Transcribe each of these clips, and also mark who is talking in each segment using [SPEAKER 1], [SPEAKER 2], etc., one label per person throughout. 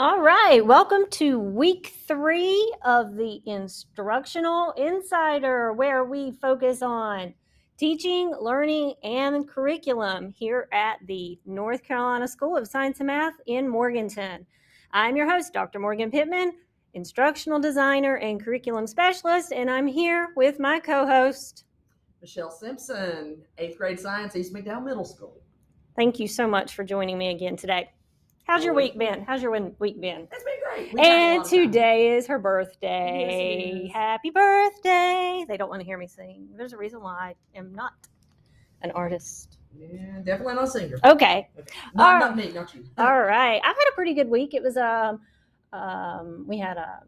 [SPEAKER 1] All right, welcome to week three of the Instructional Insider, where we focus on teaching, learning, and curriculum here at the North Carolina School of Science and Math in Morganton. I'm your host, Dr. Morgan Pittman, instructional designer and curriculum specialist, and I'm here with my co host.
[SPEAKER 2] Michelle Simpson, eighth grade science, East McDowell Middle School.
[SPEAKER 1] Thank you so much for joining me again today. How's your week been? How's your win- week been?
[SPEAKER 2] It's been great. A
[SPEAKER 1] And today is her
[SPEAKER 2] Yes,
[SPEAKER 1] birthday.
[SPEAKER 2] is.
[SPEAKER 1] Happy birthday. They don't want to hear me sing. There's a reason why I am not an artist.
[SPEAKER 2] Yeah, definitely not a singer.
[SPEAKER 1] Okay.
[SPEAKER 2] Okay. Not,
[SPEAKER 1] All
[SPEAKER 2] not me, not you.
[SPEAKER 1] All right. I've had a pretty good week. It was um um we had a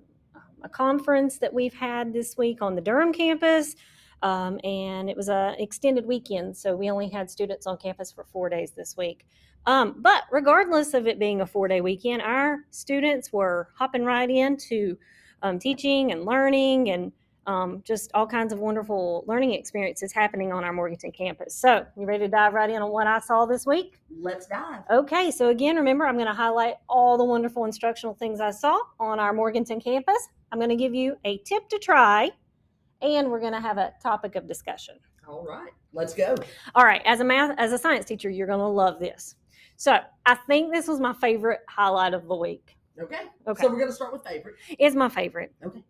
[SPEAKER 1] a conference that we've had this week on the Durham campus. Um, and it was a extended weekend, so we only had students on campus for four days this week. Um, but regardless of it being a four day weekend, our students were hopping right into um, teaching and learning and um, just all kinds of wonderful learning experiences happening on our Morganton campus. So, you ready to dive right in on what I saw this week?
[SPEAKER 2] Let's dive.
[SPEAKER 1] Okay, so again, remember, I'm going to highlight all the wonderful instructional things I saw on our Morganton campus. I'm going to give you a tip to try, and we're going to have a topic of discussion.
[SPEAKER 2] All right, let's go.
[SPEAKER 1] All right, as a math, as a science teacher, you're going to love this. So, I think this was my favorite highlight of the week.
[SPEAKER 2] Okay.
[SPEAKER 1] Okay.
[SPEAKER 2] So we're gonna start with favorite.
[SPEAKER 1] Is my favorite.
[SPEAKER 2] Okay.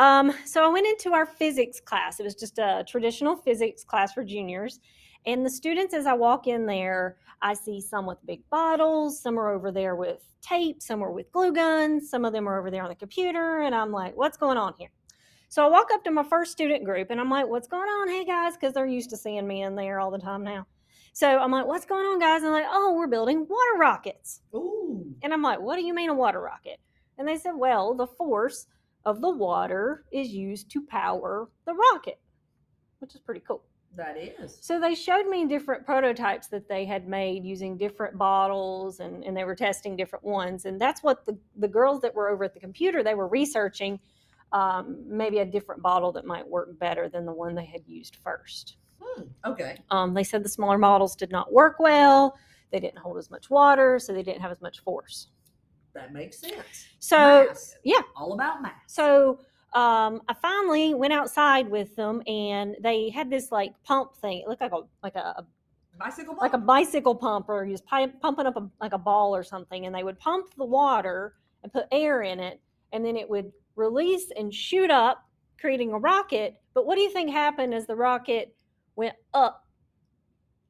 [SPEAKER 1] Um, so I went into our physics class. It was just a traditional physics class for juniors. And the students, as I walk in there, I see some with big bottles, some are over there with tape, some are with glue guns, some of them are over there on the computer. And I'm like, what's going on here? So I walk up to my first student group and I'm like, what's going on? Hey guys, because they're used to seeing me in there all the time now. So I'm like, what's going on, guys? And like, oh, we're building water rockets.
[SPEAKER 2] Ooh.
[SPEAKER 1] And I'm like, what do you mean a water rocket? And they said, well, the force of the water is used to power the rocket, which is pretty cool.
[SPEAKER 2] That is.
[SPEAKER 1] So they showed me different prototypes that they had made using different bottles and, and they were testing different ones. And that's what the, the girls that were over at the computer, they were researching um, maybe a different bottle that might work better than the one they had used first.
[SPEAKER 2] Okay.
[SPEAKER 1] Um, they said the smaller models did not work well. They didn't hold as much water, so they didn't have as much force.
[SPEAKER 2] That makes sense.
[SPEAKER 1] So
[SPEAKER 2] Math.
[SPEAKER 1] yeah.
[SPEAKER 2] All about math.
[SPEAKER 1] So um, I finally went outside with them, and they had this like pump thing. It looked like a like a
[SPEAKER 2] Bicycle
[SPEAKER 1] like a bicycle pump, or he was pi- pumping up a, like a ball or something. And they would pump the water and put air in it, and then it would release and shoot up, creating a rocket. But what do you think happened as the rocket went up?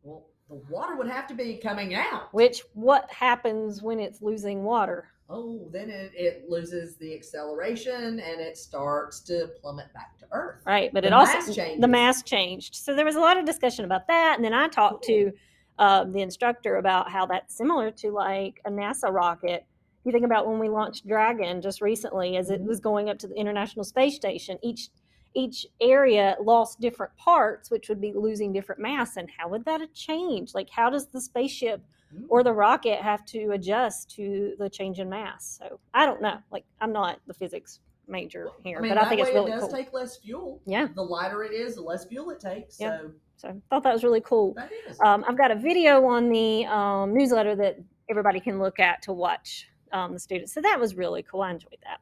[SPEAKER 2] Well, the water would have to be coming out.
[SPEAKER 1] Which what happens when it's losing water?
[SPEAKER 2] Oh, then it, it loses the acceleration and it starts to plummet back to Earth.
[SPEAKER 1] right but
[SPEAKER 2] The
[SPEAKER 1] it also
[SPEAKER 2] changes.
[SPEAKER 1] the mass changed so there was a lot of discussion about that and then i talked to uh, the instructor about how that's similar to like a nasa rocket you think about when we launched dragon just recently as it
[SPEAKER 2] Mhm.
[SPEAKER 1] was going up to the international space station each each area lost different parts which would be losing different mass and how would that have changed like how does the spaceship
[SPEAKER 2] Mm.
[SPEAKER 1] or the rocket have to adjust to the change in mass so i don't know like i'm not the physics major here
[SPEAKER 2] I mean,
[SPEAKER 1] but i think it's really
[SPEAKER 2] it does
[SPEAKER 1] cool
[SPEAKER 2] take less fuel.
[SPEAKER 1] Yeah.
[SPEAKER 2] The lighter it is, the less fuel it takes.
[SPEAKER 1] Yeah.
[SPEAKER 2] So
[SPEAKER 1] So I thought that was really cool.
[SPEAKER 2] that is.
[SPEAKER 1] Um, I've got a video on the um, newsletter that everybody can look at to watch um, the students. So that was really cool. I enjoyed that.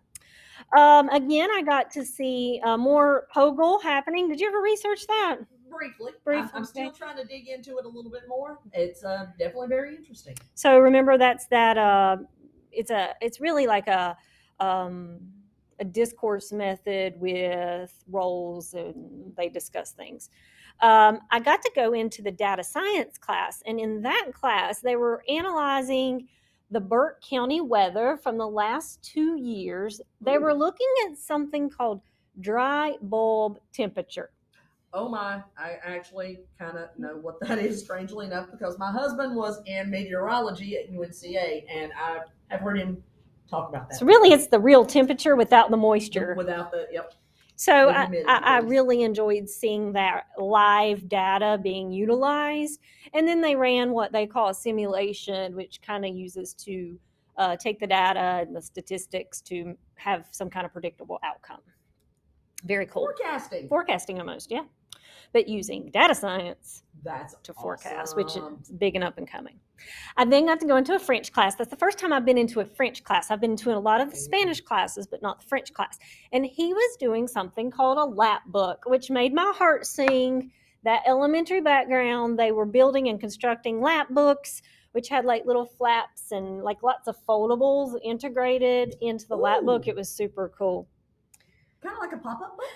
[SPEAKER 1] Um, again, I got to see uh, more POGIL happening. Did you ever research that?
[SPEAKER 2] briefly,
[SPEAKER 1] briefly,
[SPEAKER 2] I'm, I'm still trying to dig into it a little bit more. It's uh, definitely very interesting.
[SPEAKER 1] So remember, that's that. Uh, it's a. It's really like a. Um, a discourse method with roles and they discuss things. Um, I got to go into the data science class, and in that class, they were analyzing the Burke County weather from the last two years. They were
[SPEAKER 2] mm.
[SPEAKER 1] looking at something called dry bulb temperature.
[SPEAKER 2] Oh my, I actually kind of know what that is, strangely enough, because my husband was in meteorology at UNCA, and I have heard him talk about that.
[SPEAKER 1] So really, it's the real temperature without the moisture.
[SPEAKER 2] Without the, yep.
[SPEAKER 1] So I, I, I really enjoyed seeing that live data being utilized. And then they ran what they call a simulation, which kind of uses to uh, take the data and the statistics to have some kind of predictable outcome. Very cool.
[SPEAKER 2] Forecasting.
[SPEAKER 1] Forecasting almost, yeah. But using data science
[SPEAKER 2] That's
[SPEAKER 1] to forecast, which is big and up and coming. I then got to go into a French class. That's the first time I've been into a French class. I've been into a lot of the. Spanish classes, but not the French class. And he was doing something called a lap book, which made my heart sing. That elementary background, they were building and constructing lap books, which had like little flaps and like lots of foldables integrated into the lap book. It was super cool,
[SPEAKER 2] kind of like a pop-up book,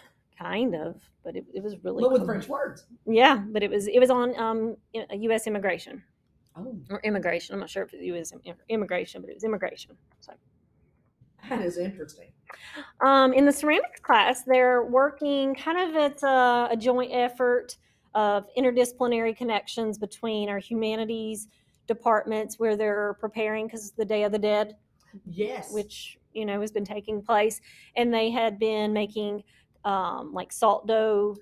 [SPEAKER 1] kind of, but it, it was really
[SPEAKER 2] but with
[SPEAKER 1] cool.
[SPEAKER 2] French words.
[SPEAKER 1] Yeah, but it was it was on um, U.S. immigration
[SPEAKER 2] Oh,
[SPEAKER 1] or immigration. I'm not sure if it was im- immigration, but it was immigration. So,
[SPEAKER 2] that is interesting.
[SPEAKER 1] um, in the ceramics class, they're working kind of it's a, a joint effort of interdisciplinary connections between our humanities departments, where they're preparing because the Day of the Dead,
[SPEAKER 2] Yes.
[SPEAKER 1] which you know has been taking place, and they had been making um, like salt dough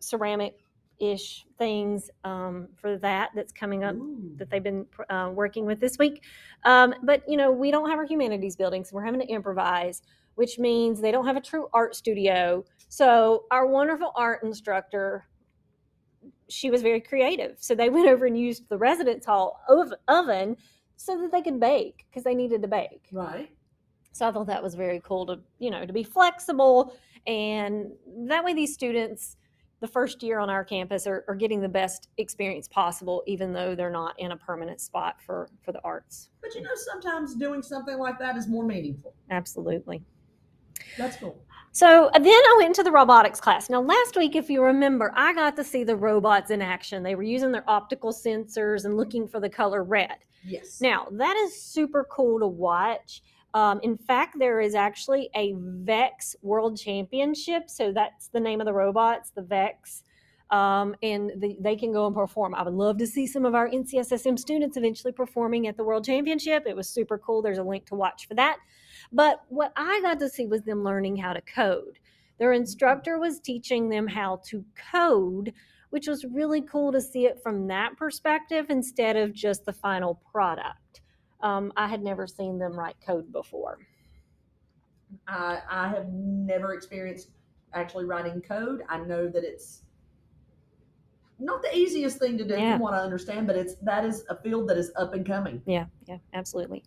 [SPEAKER 1] ceramic ish things um, for that that's coming up
[SPEAKER 2] Ooh.
[SPEAKER 1] that they've been uh, working with this week. Um, but you know, we don't have our humanities building, so we're having to improvise, which means they don't have a true art studio. So our wonderful art instructor, she was very creative. So they went over and used the residence hall ov- oven so that they could bake because they needed to bake.
[SPEAKER 2] Right.
[SPEAKER 1] So I thought that was very cool to, you know, to be flexible. And that way these students, the first year on our campus, are, are getting the best experience possible, even though they're not in a permanent spot for, for the arts.
[SPEAKER 2] But you know, sometimes doing something like that is more meaningful.
[SPEAKER 1] Absolutely.
[SPEAKER 2] That's cool.
[SPEAKER 1] So then I went into the robotics class. Now, last week, if you remember, I got to see the robots in action. They were using their optical sensors and looking for the color red.
[SPEAKER 2] Yes.
[SPEAKER 1] Now, that is super cool to watch. Um, in fact, there is actually a VEX World Championship. So that's the name of the robots, the VEX. Um, and the, they can go and perform. I would love to see some of our NCSSM students eventually performing at the World Championship. It was super cool. There's a link to watch for that. But what I got to see was them learning how to code. Their instructor was teaching them how to code, which was really cool to see it from that perspective instead of just the final product. Um, I had never seen them write code before.
[SPEAKER 2] I I have never experienced actually writing code. I know that it's not the easiest thing to do
[SPEAKER 1] Yeah.
[SPEAKER 2] from what I understand, but it's that is a field that is up and coming.
[SPEAKER 1] Yeah, yeah, absolutely.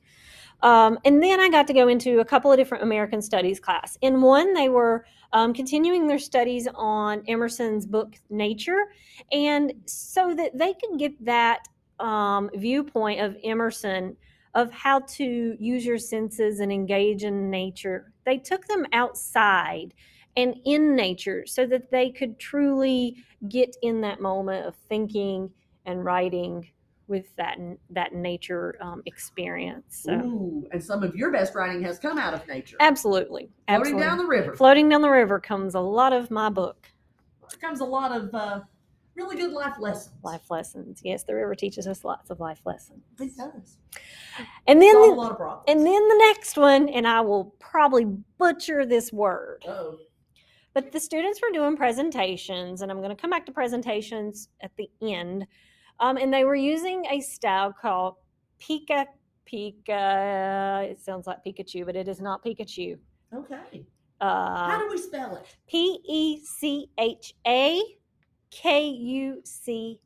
[SPEAKER 1] Um, and then I got to go into a couple of different American Studies class. In one, they were um, continuing their studies on Emerson's book Nature, and so that they could get that um, viewpoint of Emerson of how to use your senses and engage in nature. They took them outside and in nature so that they could truly get in that moment of thinking and writing with that that nature um, experience. So
[SPEAKER 2] Ooh, and some of your best writing has come out of nature.
[SPEAKER 1] absolutely,
[SPEAKER 2] Floating
[SPEAKER 1] absolutely.
[SPEAKER 2] down the river.
[SPEAKER 1] Floating down the river comes a lot of my book,
[SPEAKER 2] There comes a lot of uh, really good life lessons.
[SPEAKER 1] life lessons. Yes, the river teaches us lots of life lessons.
[SPEAKER 2] It does.
[SPEAKER 1] And then
[SPEAKER 2] a
[SPEAKER 1] the,
[SPEAKER 2] lot of problems.
[SPEAKER 1] and then the next one, and I will probably butcher this word.
[SPEAKER 2] oh,
[SPEAKER 1] but the students were doing presentations and i'm going to come back to presentations at the end um, and they were using a style called pika pika it sounds like pikachu but it is not pikachu
[SPEAKER 2] okay. How
[SPEAKER 1] uh,
[SPEAKER 2] do we spell it?
[SPEAKER 1] P-e-c-h-a-k-u-c-a-h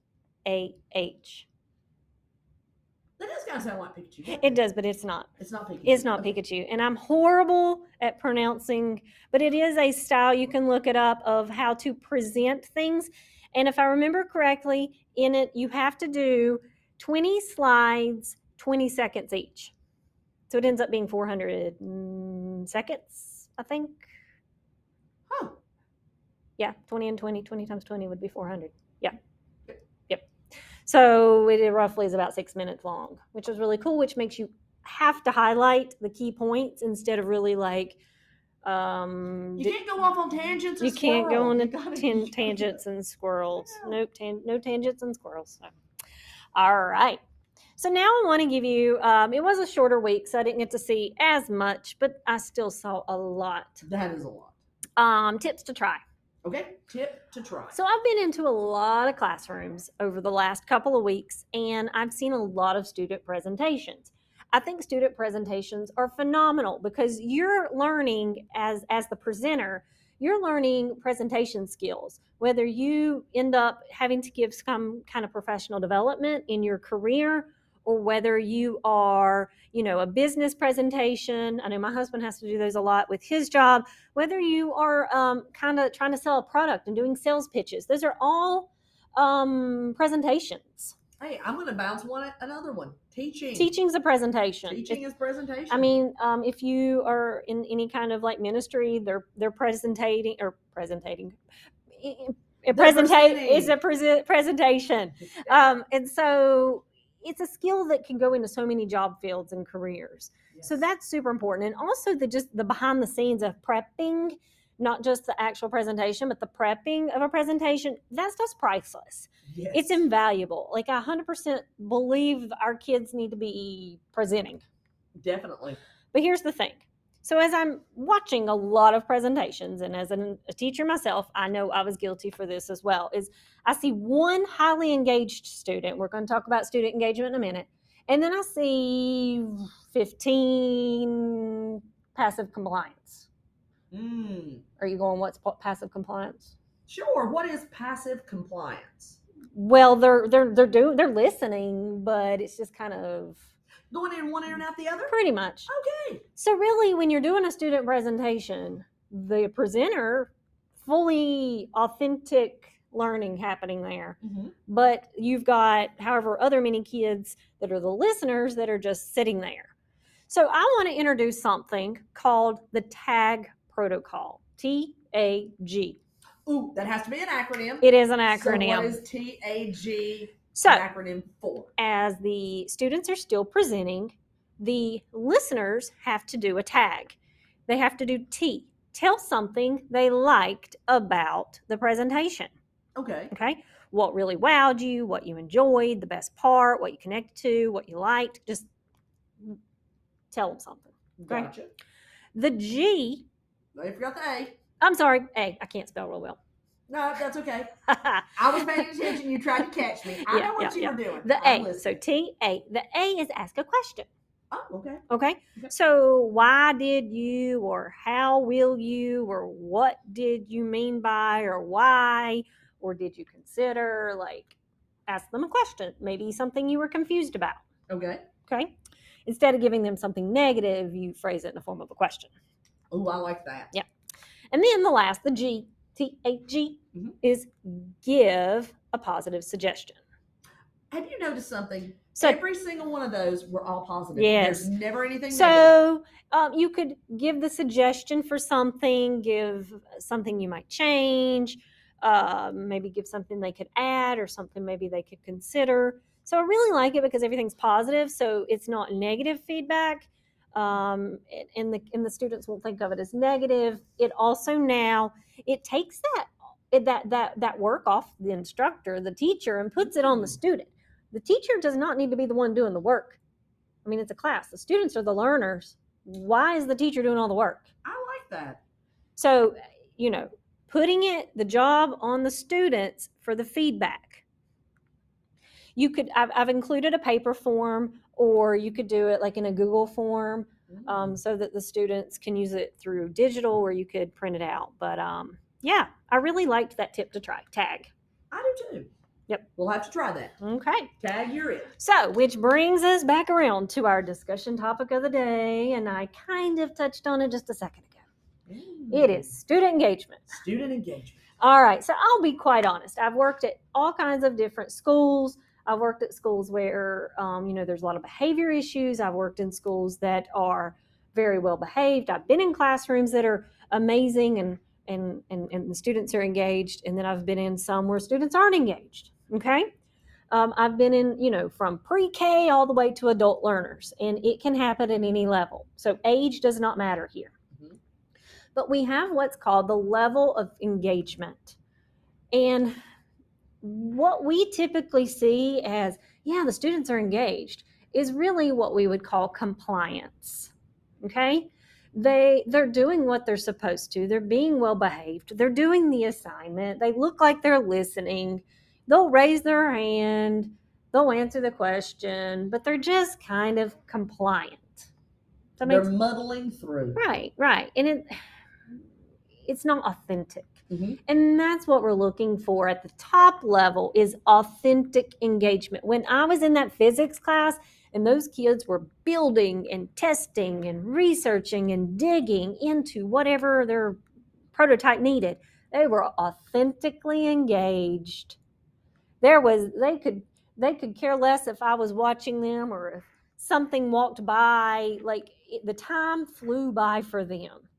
[SPEAKER 2] That does kind of sound like Pikachu.
[SPEAKER 1] it does but it's not
[SPEAKER 2] It's not Pikachu.
[SPEAKER 1] It's not
[SPEAKER 2] Okay.
[SPEAKER 1] Pikachu. And I'm horrible at pronouncing, but it is a style you can look it up of how to present things. And if I remember correctly, in it, you have to do 20 slides, 20 seconds each. So it ends up being 400 mm, seconds, I think. Yeah, 20 and 20, 20 times 20 would be 400. Yeah. Yep. So it roughly is about six minutes long, which is really cool, which makes you have to highlight the key points instead of really like, um,
[SPEAKER 2] You can't go off on tangents.
[SPEAKER 1] you can't go on
[SPEAKER 2] You gotta-
[SPEAKER 1] tan-
[SPEAKER 2] gotta-
[SPEAKER 1] tangents and squirrels.
[SPEAKER 2] Yeah.
[SPEAKER 1] Nope, tan- no tangents and squirrels. So. All right. So now I want to give you. Um, it was a shorter week, so I didn't get to see as much, but I still saw a lot.
[SPEAKER 2] That is a lot.
[SPEAKER 1] Um, tips to try.
[SPEAKER 2] Okay. Tip to try.
[SPEAKER 1] So I've been into a lot of classrooms over the last couple of weeks, and I've seen a lot of student presentations. I think student presentations are phenomenal because you're learning as as the presenter, you're learning presentation skills. Whether you end up having to give some kind of professional development in your career or whether you are, you know, a business presentation. I know my husband has to do those a lot with his job. Whether you are um, kind of trying to sell a product and doing sales pitches, those are all um, presentations.
[SPEAKER 2] Hey, I'm going to bounce one another one. Teaching.
[SPEAKER 1] Teaching's a presentation.
[SPEAKER 2] Teaching is presentation.
[SPEAKER 1] I mean, um, if you are in any kind of like ministry, they're they're presentating or presentating. A presentation is a pre- presentation, um, and so it's a skill that can go into so many job fields and careers.
[SPEAKER 2] Yes.
[SPEAKER 1] So that's super important, and also the just the behind the scenes of prepping, not just the actual presentation, but the prepping of a presentation. That stuff's priceless.
[SPEAKER 2] Yes.
[SPEAKER 1] It's invaluable. Like I 100% believe our kids need to be presenting.
[SPEAKER 2] definitely.
[SPEAKER 1] But here's the thing. So as I'm watching a lot of presentations and as an, a teacher myself, I know I was guilty for this as well. Is I see one highly engaged student. We're going to talk about student engagement in a minute. And then I see 15 passive compliance.
[SPEAKER 2] Mm.
[SPEAKER 1] Are you going what's passive compliance?
[SPEAKER 2] Sure. What is passive compliance?
[SPEAKER 1] Well, they're they're they're doing they're listening, but it's just kind of
[SPEAKER 2] Going in one ear and out the other?
[SPEAKER 1] pretty much.
[SPEAKER 2] Okay.
[SPEAKER 1] So really, when you're doing a student presentation, the presenter fully authentic learning happening there.
[SPEAKER 2] Mm-hmm.
[SPEAKER 1] But you've got, however, other many kids that are the listeners that are just sitting there. So I want to introduce something called the TAG protocol. T A G.
[SPEAKER 2] Ooh, that has to be an acronym.
[SPEAKER 1] It is an acronym.
[SPEAKER 2] So what is TAG
[SPEAKER 1] So,
[SPEAKER 2] acronym for?
[SPEAKER 1] as the students are still presenting, the listeners have to do a tag. They have to do T. Tell something they liked about the presentation.
[SPEAKER 2] Okay.
[SPEAKER 1] Okay. What really wowed you, what you enjoyed, the best part, what you connected to, what you liked. Just tell them something.
[SPEAKER 2] Gotcha.
[SPEAKER 1] The G,
[SPEAKER 2] No, you forgot the A.
[SPEAKER 1] I'm sorry, A, I can't spell real well.
[SPEAKER 2] No, that's okay. I was paying attention. You tried to catch me. I
[SPEAKER 1] Yeah,
[SPEAKER 2] know what
[SPEAKER 1] yeah,
[SPEAKER 2] you
[SPEAKER 1] yeah.
[SPEAKER 2] were doing.
[SPEAKER 1] A.
[SPEAKER 2] I'm
[SPEAKER 1] So
[SPEAKER 2] listening.
[SPEAKER 1] T, A. The A is ask a question.
[SPEAKER 2] Oh, okay.
[SPEAKER 1] Okay.
[SPEAKER 2] Okay.
[SPEAKER 1] So why did you or how will you or what did you mean by or why or did you consider like ask them a question, maybe something you were confused about.
[SPEAKER 2] Okay.
[SPEAKER 1] Okay. Instead of giving them something negative, you phrase it in the form of a question.
[SPEAKER 2] Oh, I like that. Yeah.
[SPEAKER 1] And then the last, the G, T A G,
[SPEAKER 2] Mhm.
[SPEAKER 1] is give a positive suggestion.
[SPEAKER 2] Have you noticed something?
[SPEAKER 1] So
[SPEAKER 2] Every single one of those were all positive.
[SPEAKER 1] Yes.
[SPEAKER 2] There's never anything negative.
[SPEAKER 1] So um, you could give the suggestion for something, give something you might change, uh, maybe give something they could add or something maybe they could consider. So I really like it because everything's positive, so it's not negative feedback, um, and- the and the students won't think of it as negative. It also now it takes that that that that work off the instructor, the teacher, and puts it on the
[SPEAKER 2] Mm.
[SPEAKER 1] student. The teacher does not need to be the one doing the work. I mean, it's a class. The students are the learners. Why is the teacher doing all the work?
[SPEAKER 2] I like that.
[SPEAKER 1] So, you know, putting it the job on the students for the feedback. You could I've, I've included a paper form, or you could do it like in a Google form, um,
[SPEAKER 2] Mm.
[SPEAKER 1] so that the students can use it through digital, or you could print it out. But um, yeah, I really liked that tip to try tag.
[SPEAKER 2] I do too.
[SPEAKER 1] Yep.
[SPEAKER 2] We'll have to try that.
[SPEAKER 1] Okay.
[SPEAKER 2] Tag, you're it.
[SPEAKER 1] So, which brings us back around to our discussion topic of the day, and I kind of touched on it just a second ago. It is student engagement.
[SPEAKER 2] student engagement.
[SPEAKER 1] All right, so I'll be quite honest. I've worked at all kinds of different schools. I've worked at schools where, um, you know, there's a lot of behavior issues. I've worked in schools that are very well behaved. I've been in classrooms that are amazing and and and, and the students are engaged. And then I've been in some where students aren't engaged. Okay. Um, I've been in, you know, from pre-K all the way to adult learners, and it can happen at any level. So age does not matter here.
[SPEAKER 2] Mhm.
[SPEAKER 1] But we have what's called the level of engagement. And what we typically see as, yeah, the students are engaged, is really what we would call compliance. Okay? They they're doing what they're supposed to. They're being well behaved. They're doing the assignment. They look like they're listening. They'll raise their hand. They'll answer the question, but they're just kind of compliant. That
[SPEAKER 2] They're muddling through.
[SPEAKER 1] Right, right. And it it's not authentic.
[SPEAKER 2] Mhm.
[SPEAKER 1] And that's what we're looking for at the top level is authentic engagement. When I was in that physics class and those kids were building and testing and researching and digging into whatever their prototype needed, they were authentically engaged. There was they could they could care less if I was watching them or if something walked by like the time flew by for them.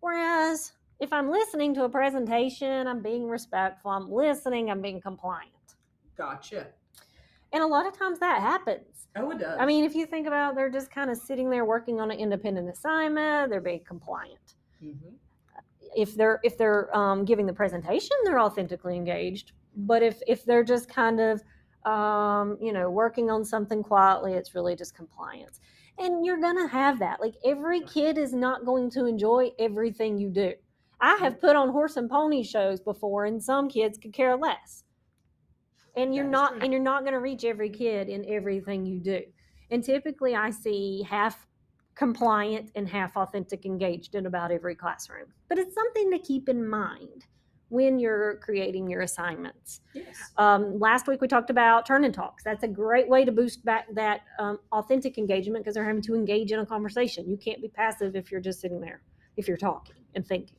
[SPEAKER 1] Whereas if I'm listening to a presentation, I'm being respectful, I'm listening, I'm being compliant.
[SPEAKER 2] Gotcha.
[SPEAKER 1] And a lot of times that happens.
[SPEAKER 2] Oh, it does.
[SPEAKER 1] I mean, if you think about it, they're just kind of sitting there working on an independent assignment, they're being compliant.
[SPEAKER 2] Mhm.
[SPEAKER 1] If they're if they're um, giving the presentation, they're authentically engaged. But if if they're just kind of um, you know working on something quietly, it's really just compliance. And you're gonna have that. Like every kid is not going to enjoy everything you do. I have put on horse and pony shows before, and some kids could care less. And you're not,
[SPEAKER 2] true.
[SPEAKER 1] and you're not going to reach every kid in everything you do. And typically, I see half compliant and half authentic engaged in about every classroom. But it's something to keep in mind when you're creating your assignments.
[SPEAKER 2] Yes.
[SPEAKER 1] Um, last week we talked about turn and talks. That's a great way to boost back that um, authentic engagement because they're having to engage in a conversation. You can't be passive if you're just sitting there, if you're talking and thinking.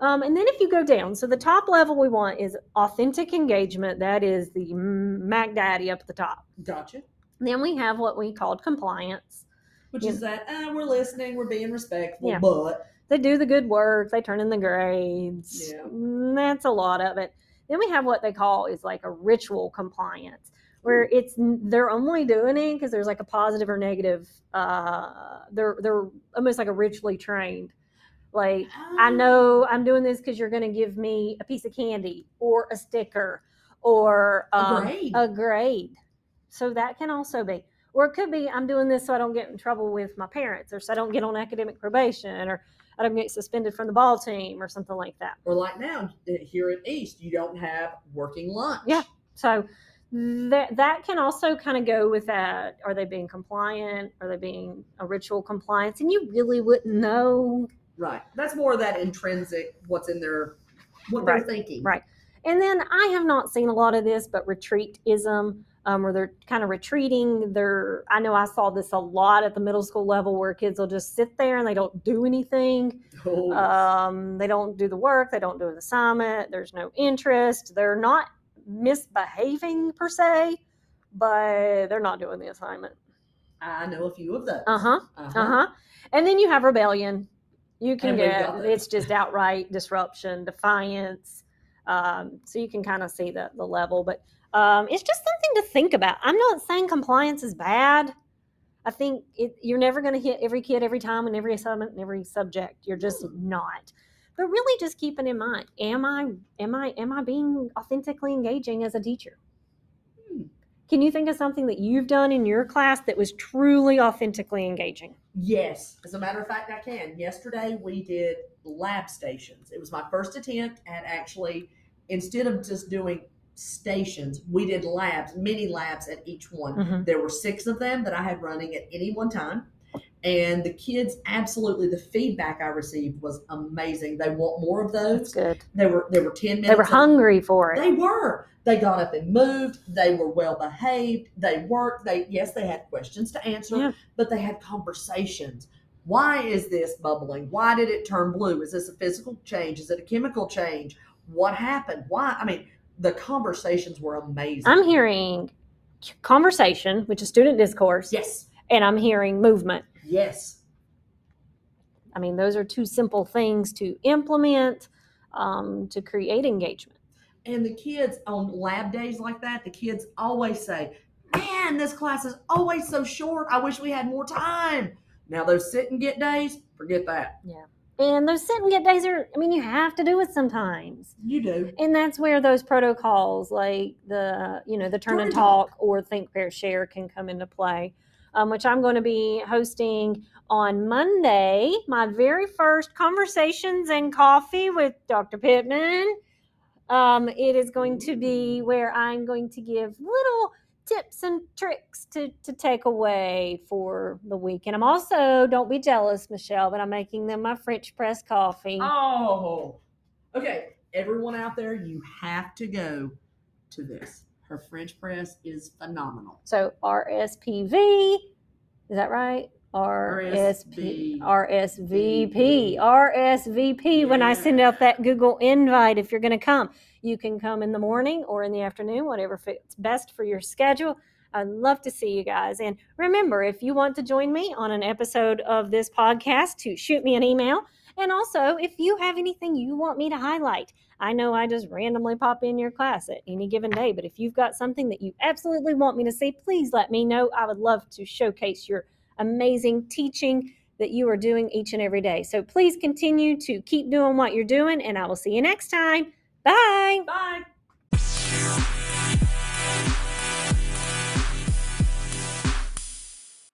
[SPEAKER 1] Um, and then if you go down, so the top level we want is authentic engagement. That is the Mac Daddy up at the top.
[SPEAKER 2] Gotcha.
[SPEAKER 1] Then we have what we called compliance.
[SPEAKER 2] Which
[SPEAKER 1] Yeah.
[SPEAKER 2] is that uh, we're listening, we're being respectful,
[SPEAKER 1] Yeah.
[SPEAKER 2] but
[SPEAKER 1] They do the good work, they turn in the grades.
[SPEAKER 2] Yeah.
[SPEAKER 1] Mm, That's a lot of it. Then we have what they call is like a ritual compliance, where it's they're only doing it because there's like a positive or negative. Uh, they're they're almost like a ritually trained. Like I
[SPEAKER 2] Um,
[SPEAKER 1] know I'm doing this because you're going to give me a piece of candy or a sticker or
[SPEAKER 2] A
[SPEAKER 1] um,
[SPEAKER 2] grade.
[SPEAKER 1] A grade. So that can also be, or it could be I'm doing this so I don't get in trouble with my parents, or so I don't get on academic probation, or I don't get suspended from the ball team, or something like that.
[SPEAKER 2] Or like now uh, here at East, you don't have working lunch.
[SPEAKER 1] Yeah. So that that can also kind of go with that. Are they being compliant? Are they being a ritual compliance? And you really wouldn't know
[SPEAKER 2] Right. That's more of that intrinsic, what's in their, what
[SPEAKER 1] Right,
[SPEAKER 2] they're thinking.
[SPEAKER 1] right. And then I have not seen a lot of this, but retreatism, um, where they're kind of retreating. They're I know I saw this a lot at the middle school level where kids will just sit there and they don't do anything.
[SPEAKER 2] Oh,
[SPEAKER 1] Um, they don't do the work. They don't do the assignment. There's no interest. They're not misbehaving per se, but they're not doing the assignment.
[SPEAKER 2] I know a few of those.
[SPEAKER 1] Uh huh.
[SPEAKER 2] Uh-huh.
[SPEAKER 1] Uh huh. And then you have rebellion. You can get it's just outright disruption, defiance. Um, so you can kind of see the the level, but um, it's just something to think about. I'm not saying compliance is bad. I think it, you're never going to hit every kid every time and every assignment and every subject. You're just not. But really, just keeping in mind: Am I am I am I being authentically engaging as a teacher?
[SPEAKER 2] Hmm.
[SPEAKER 1] Can you think of something that you've done in your class that was truly authentically engaging?
[SPEAKER 2] Yes. As a matter of fact, I can. Yesterday we did lab stations. It was my first attempt at actually, instead of just doing stations, we did labs, mini labs at each one.
[SPEAKER 1] Mhm.
[SPEAKER 2] There were six of them that I had running at any one time. And the kids absolutely the feedback I received was amazing. They want more of
[SPEAKER 1] That's
[SPEAKER 2] those.
[SPEAKER 1] good.
[SPEAKER 2] They were they were ten minutes.
[SPEAKER 1] They were hungry for it.
[SPEAKER 2] They were. They got up and moved. They were well behaved. They worked. They yes, they had questions to answer,
[SPEAKER 1] Yeah.
[SPEAKER 2] but they had conversations. Why is this bubbling? Why did it turn blue? Is this a physical change? Is it a chemical change? What happened? Why? I mean, the conversations were amazing.
[SPEAKER 1] I'm hearing conversation, which is student discourse,
[SPEAKER 2] yes,
[SPEAKER 1] and I'm hearing movement.
[SPEAKER 2] Yes,
[SPEAKER 1] I mean, those are two simple things to implement um, to create engagement.
[SPEAKER 2] and the kids on lab days like that, the kids always say, "Man, this class is always so short. I wish we had more time." Now those sit and get days, forget that. Yeah.
[SPEAKER 1] And those sit and get days are, I mean, you have to do it sometimes.
[SPEAKER 2] You do.
[SPEAKER 1] And that's where those protocols like the, you know, the turn,
[SPEAKER 2] Turn
[SPEAKER 1] and
[SPEAKER 2] and
[SPEAKER 1] talk, or think, pair, share can come into play, um, which I'm going to be hosting on Monday, my very first conversations and coffee with Dr. Pittman. Um, it is going to be where I'm going to give little tips and tricks to, to take away for the week. And I'm also, don't be jealous, Michelle, but I'm making them my French press coffee.
[SPEAKER 2] Oh, okay. Everyone out there, you have to go to this. Her French press is phenomenal.
[SPEAKER 1] So RSPV, is that right? RSP, RSVP, RSVP. When I send out that Google invite, if you're going to come, you can come in the morning or in the afternoon, whatever fits best for your schedule. I'd love to see you guys. And remember, if you want to join me on an episode of this podcast, to shoot me an email. And also, if you have anything you want me to highlight, I know I just randomly pop in your class at any given day, but if you've got something that you absolutely want me to see, please let me know. I would love to showcase your amazing teaching that you are doing each and every day. So please continue to keep doing what you're doing, and I will see you next time. Bye.
[SPEAKER 2] Bye.